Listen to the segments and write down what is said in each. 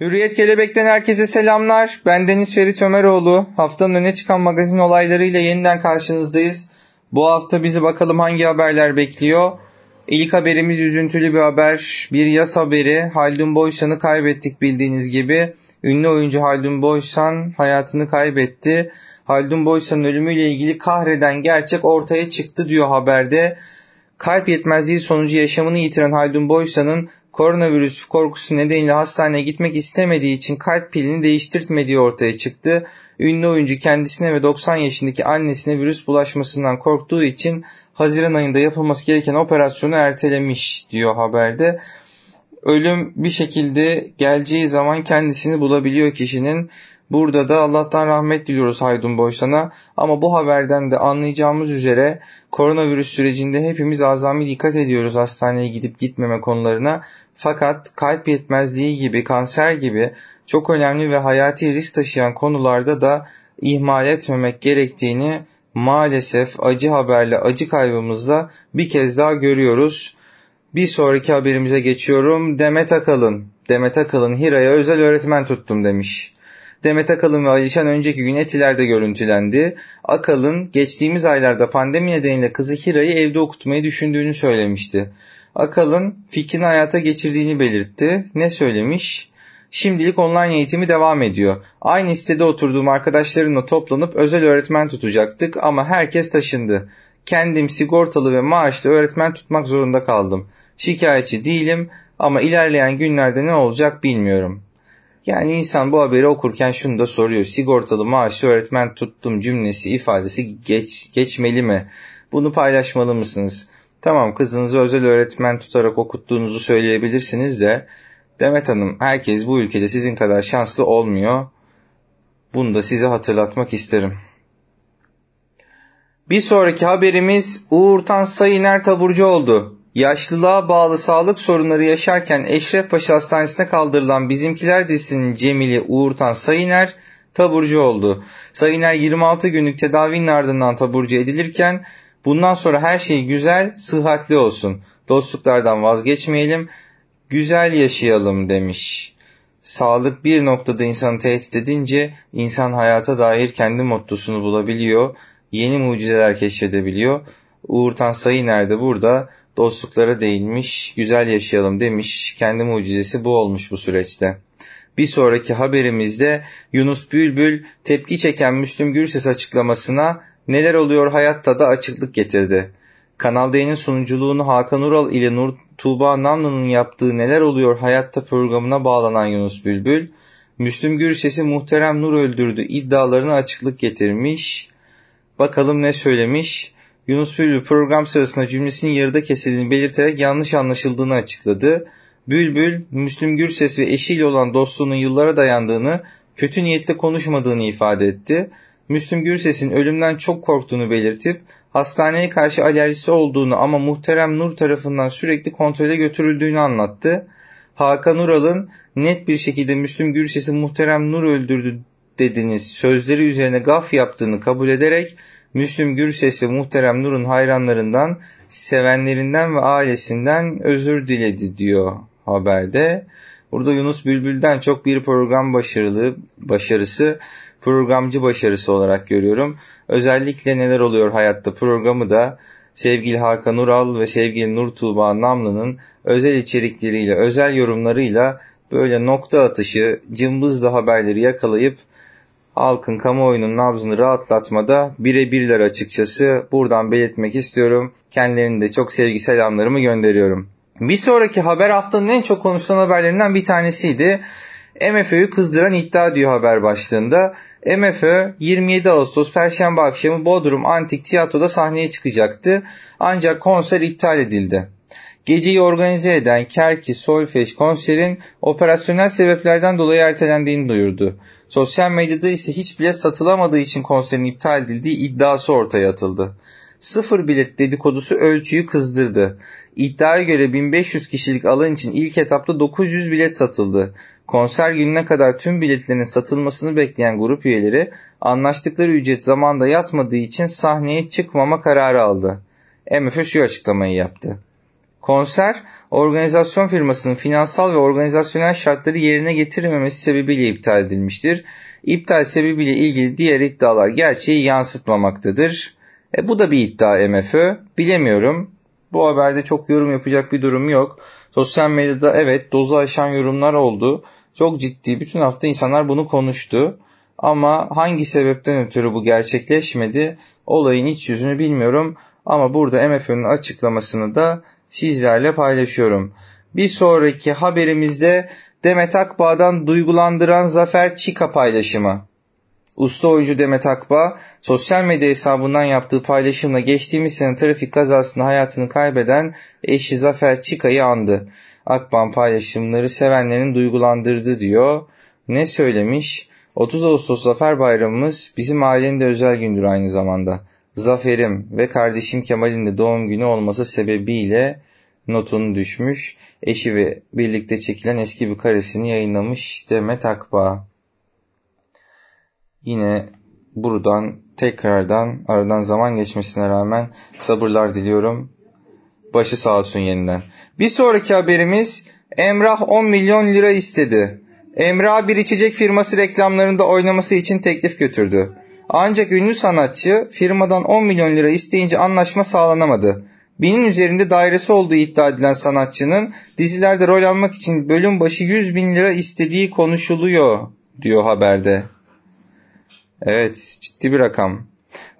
Hürriyet Kelebek'ten herkese selamlar. Ben Deniz Ferit Ömeroğlu. Haftanın öne çıkan magazin olaylarıyla yeniden karşınızdayız. Bu hafta bizi bakalım hangi haberler bekliyor. İlk haberimiz üzüntülü bir haber. Bir yas haberi. Haldun Boysan'ı kaybettik bildiğiniz gibi. Ünlü oyuncu Haldun Boysan hayatını kaybetti. Haldun Boysan'ın ölümüyle ilgili kahreden gerçek ortaya çıktı diyor haberde. Kalp yetmezliği sonucu yaşamını yitiren Haldun Boysan'ın koronavirüs korkusu nedeniyle hastaneye gitmek istemediği için kalp pilini değiştirmediği ortaya çıktı. Ünlü oyuncu kendisine ve 90 yaşındaki annesine virüs bulaşmasından korktuğu için Haziran ayında yapılması gereken operasyonu ertelemiş diyor haberde. Ölüm bir şekilde geleceği zaman kendisini bulabiliyor kişinin. Burada da Allah'tan rahmet diliyoruz Haydun Boysan'a. Ama bu haberden de anlayacağımız üzere koronavirüs sürecinde hepimiz azami dikkat ediyoruz hastaneye gidip gitmeme konularına. Fakat kalp yetmezliği gibi, kanser gibi çok önemli ve hayati risk taşıyan konularda da ihmal etmemek gerektiğini maalesef acı haberle, acı kaybımızla bir kez daha görüyoruz. Bir sonraki haberimize geçiyorum. Demet Akalın. Demet Akalın Hira'ya özel öğretmen tuttum demiş. Demet Akalın ve Alişan önceki gün Etiler'de görüntülendi. Akalın geçtiğimiz aylarda pandemi nedeniyle kızı Hira'yı evde okutmayı düşündüğünü söylemişti. Akalın fikrini hayata geçirdiğini belirtti. Ne söylemiş? Şimdilik online eğitimi devam ediyor. Aynı sitede oturduğum arkadaşlarımla toplanıp özel öğretmen tutacaktık ama herkes taşındı. Kendim sigortalı ve maaşlı öğretmen tutmak zorunda kaldım. Şikayetçi değilim ama ilerleyen günlerde ne olacak bilmiyorum. Yani insan bu haberi okurken şunu da soruyor. Sigortalı maaşlı öğretmen tuttum cümlesi ifadesi geç, geçmeli mi? Bunu paylaşmalı mısınız? Tamam kızınızı özel öğretmen tutarak okuttuğunuzu söyleyebilirsiniz de Demet Hanım herkes bu ülkede sizin kadar şanslı olmuyor. Bunu da size hatırlatmak isterim. Bir sonraki haberimiz Uğur Tan Sayıner taburcu oldu. Yaşlılığa bağlı sağlık sorunları yaşarken Eşrefpaşa Hastanesi'ne kaldırılan Bizimkiler dizisinin Cemili Uğurtan Sayıner taburcu oldu. Sayıner 26 günlük tedavinin ardından taburcu edilirken bundan sonra her şey güzel, sıhhatli olsun. Dostluklardan vazgeçmeyelim, güzel yaşayalım demiş. Sağlık bir noktada insanı tehdit edince insan hayata dair kendi mottosunu bulabiliyor, yeni mucizeler keşfedebiliyor. Uğur Tansayı nerede burada dostluklara değinmiş, güzel yaşayalım demiş. Kendi mucizesi bu olmuş bu süreçte. Bir sonraki haberimizde Yunus Bülbül tepki çeken Müslüm Gürses açıklamasına neler oluyor hayatta da açıklık getirdi. Kanal D'nin sunuculuğunu Hakan Ural ile Nur Tuğba Namlı'nın yaptığı Neler Oluyor Hayatta programına bağlanan Yunus Bülbül, Müslüm Gürses'i muhterem Nur öldürdü iddialarına açıklık getirmiş. Bakalım ne söylemiş? Yunus Bülbül program sırasında cümlesinin yarıda kesildiğini belirterek yanlış anlaşıldığını açıkladı. Bülbül, Müslüm Gürses ve eşiyle olan dostluğunun yıllara dayandığını, kötü niyetle konuşmadığını ifade etti. Müslüm Gürses'in ölümden çok korktuğunu belirtip, hastaneye karşı alerjisi olduğunu ama muhterem Nur tarafından sürekli kontrole götürüldüğünü anlattı. Hakan Ural'ın net bir şekilde Müslüm Gürses'i muhterem Nur öldürdü dediniz sözleri üzerine gaf yaptığını kabul ederek Müslüm Gürses ve Muhterem Nur'un hayranlarından, sevenlerinden ve ailesinden özür diledi diyor haberde. Burada Yunus Bülbül'den çok bir program başarılı başarısı, programcı başarısı olarak görüyorum. Özellikle neler oluyor hayatta programı da sevgili Hakan Ural ve sevgili Nur Tuğba Namlı'nın özel içerikleriyle, özel yorumlarıyla böyle nokta atışı, cımbızlı haberleri yakalayıp halkın kamuoyunun nabzını rahatlatmada birebirler açıkçası buradan belirtmek istiyorum. Kendilerine de çok sevgi selamlarımı gönderiyorum. Bir sonraki haber haftanın en çok konuşulan haberlerinden bir tanesiydi. MFÖ'yü kızdıran iddia diyor haber başlığında. MFÖ 27 Ağustos Perşembe akşamı Bodrum Antik Tiyatro'da sahneye çıkacaktı. Ancak konser iptal edildi. Geceyi organize eden Kerki Solfeş konserin operasyonel sebeplerden dolayı ertelendiğini duyurdu. Sosyal medyada ise hiç bilet satılamadığı için konserin iptal edildiği iddiası ortaya atıldı. Sıfır bilet dedikodusu ölçüyü kızdırdı. İddiaya göre 1500 kişilik alan için ilk etapta 900 bilet satıldı. Konser gününe kadar tüm biletlerin satılmasını bekleyen grup üyeleri anlaştıkları ücret zamanda yatmadığı için sahneye çıkmama kararı aldı. MF şu açıklamayı yaptı. Konser organizasyon firmasının finansal ve organizasyonel şartları yerine getirmemesi sebebiyle iptal edilmiştir. İptal sebebiyle ilgili diğer iddialar gerçeği yansıtmamaktadır. E, bu da bir iddia MFÖ. Bilemiyorum. Bu haberde çok yorum yapacak bir durum yok. Sosyal medyada evet dozu aşan yorumlar oldu. Çok ciddi bütün hafta insanlar bunu konuştu. Ama hangi sebepten ötürü bu gerçekleşmedi olayın iç yüzünü bilmiyorum. Ama burada MFÖ'nün açıklamasını da sizlerle paylaşıyorum. Bir sonraki haberimizde Demet Akbağ'dan duygulandıran Zafer Çika paylaşımı. Usta oyuncu Demet Akbağ sosyal medya hesabından yaptığı paylaşımla geçtiğimiz sene trafik kazasında hayatını kaybeden eşi Zafer Çika'yı andı. Akbağ paylaşımları sevenlerin duygulandırdı diyor. Ne söylemiş? 30 Ağustos Zafer Bayramımız bizim ailenin de özel gündür aynı zamanda. Zafer'im ve kardeşim Kemal'in de doğum günü olması sebebiyle notunu düşmüş. Eşi ve birlikte çekilen eski bir karesini yayınlamış Demet Akbağ. Yine buradan tekrardan aradan zaman geçmesine rağmen sabırlar diliyorum. Başı sağ olsun yeniden. Bir sonraki haberimiz Emrah 10 milyon lira istedi. Emrah bir içecek firması reklamlarında oynaması için teklif götürdü. Ancak ünlü sanatçı firmadan 10 milyon lira isteyince anlaşma sağlanamadı. Binin üzerinde dairesi olduğu iddia edilen sanatçının dizilerde rol almak için bölüm başı 100 bin lira istediği konuşuluyor diyor haberde. Evet ciddi bir rakam.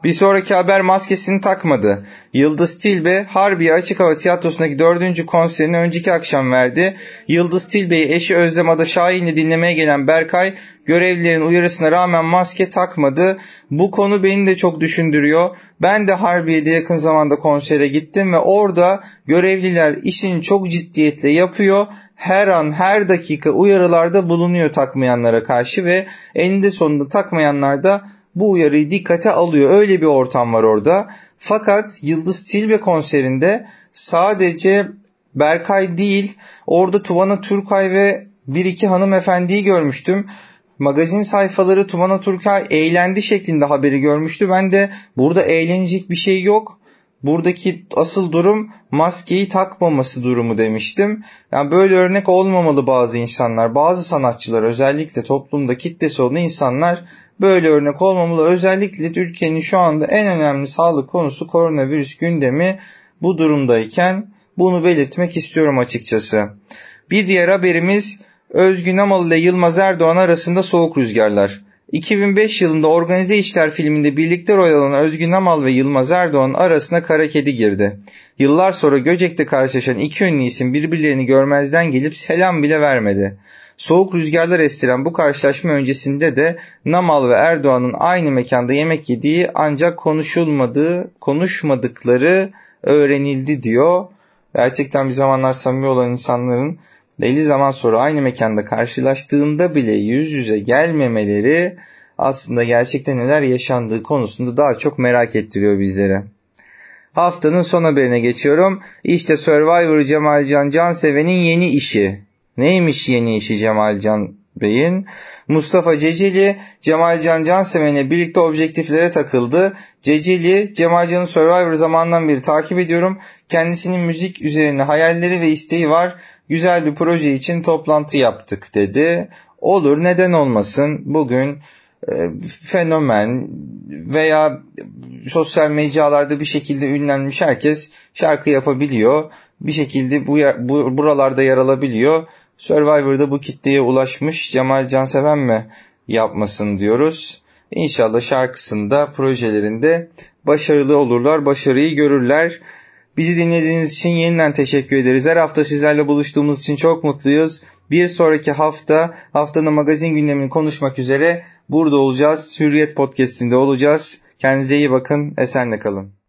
Bir sonraki haber maskesini takmadı. Yıldız Tilbe Harbiye Açık Hava Tiyatrosu'ndaki dördüncü konserini önceki akşam verdi. Yıldız Tilbe'yi eşi Özlem Ada Şahin'le dinlemeye gelen Berkay görevlilerin uyarısına rağmen maske takmadı. Bu konu beni de çok düşündürüyor. Ben de Harbiye'de yakın zamanda konsere gittim ve orada görevliler işini çok ciddiyetle yapıyor. Her an her dakika uyarılarda bulunuyor takmayanlara karşı ve eninde sonunda takmayanlar da bu uyarıyı dikkate alıyor. Öyle bir ortam var orada. Fakat Yıldız Tilbe konserinde sadece Berkay değil orada Tuvana Turkay ve bir iki hanımefendiyi görmüştüm. Magazin sayfaları Tuvana Turkay eğlendi şeklinde haberi görmüştü. Ben de burada eğlenecek bir şey yok. Buradaki asıl durum maskeyi takmaması durumu demiştim. Yani böyle örnek olmamalı bazı insanlar. Bazı sanatçılar özellikle toplumda kitlesi olan insanlar böyle örnek olmamalı. Özellikle Türkiye'nin şu anda en önemli sağlık konusu koronavirüs gündemi bu durumdayken bunu belirtmek istiyorum açıkçası. Bir diğer haberimiz Özgün Amal ile Yılmaz Erdoğan arasında soğuk rüzgarlar. 2005 yılında Organize İşler filminde birlikte rol alan Özgün Amal ve Yılmaz Erdoğan arasına kara kedi girdi. Yıllar sonra Göcek'te karşılaşan iki ünlü isim birbirlerini görmezden gelip selam bile vermedi. Soğuk rüzgarlar estiren bu karşılaşma öncesinde de Namal ve Erdoğan'ın aynı mekanda yemek yediği ancak konuşulmadığı, konuşmadıkları öğrenildi diyor. Gerçekten bir zamanlar samimi olan insanların belli zaman sonra aynı mekanda karşılaştığında bile yüz yüze gelmemeleri aslında gerçekten neler yaşandığı konusunda daha çok merak ettiriyor bizlere. Haftanın son haberine geçiyorum. İşte Survivor Cemalcan Canseven'in yeni işi. Neymiş yeni işi Cemalcan Bey'in? Mustafa Ceceli, Cemalcan Canseven'le birlikte objektiflere takıldı. Ceceli, Cemalcan'ı Survivor zamandan beri takip ediyorum. Kendisinin müzik üzerine hayalleri ve isteği var. Güzel bir proje için toplantı yaptık dedi. Olur neden olmasın. Bugün e, fenomen veya sosyal mecralarda bir şekilde ünlenmiş herkes şarkı yapabiliyor. Bir şekilde bu, bu buralarda yer alabiliyor. Survivor'da bu kitleye ulaşmış Cemal Canseven mi yapmasın diyoruz. İnşallah şarkısında, projelerinde başarılı olurlar, başarıyı görürler. Bizi dinlediğiniz için yeniden teşekkür ederiz. Her hafta sizlerle buluştuğumuz için çok mutluyuz. Bir sonraki hafta haftanın magazin gündemini konuşmak üzere burada olacağız. Hürriyet Podcast'inde olacağız. Kendinize iyi bakın. Esenle kalın.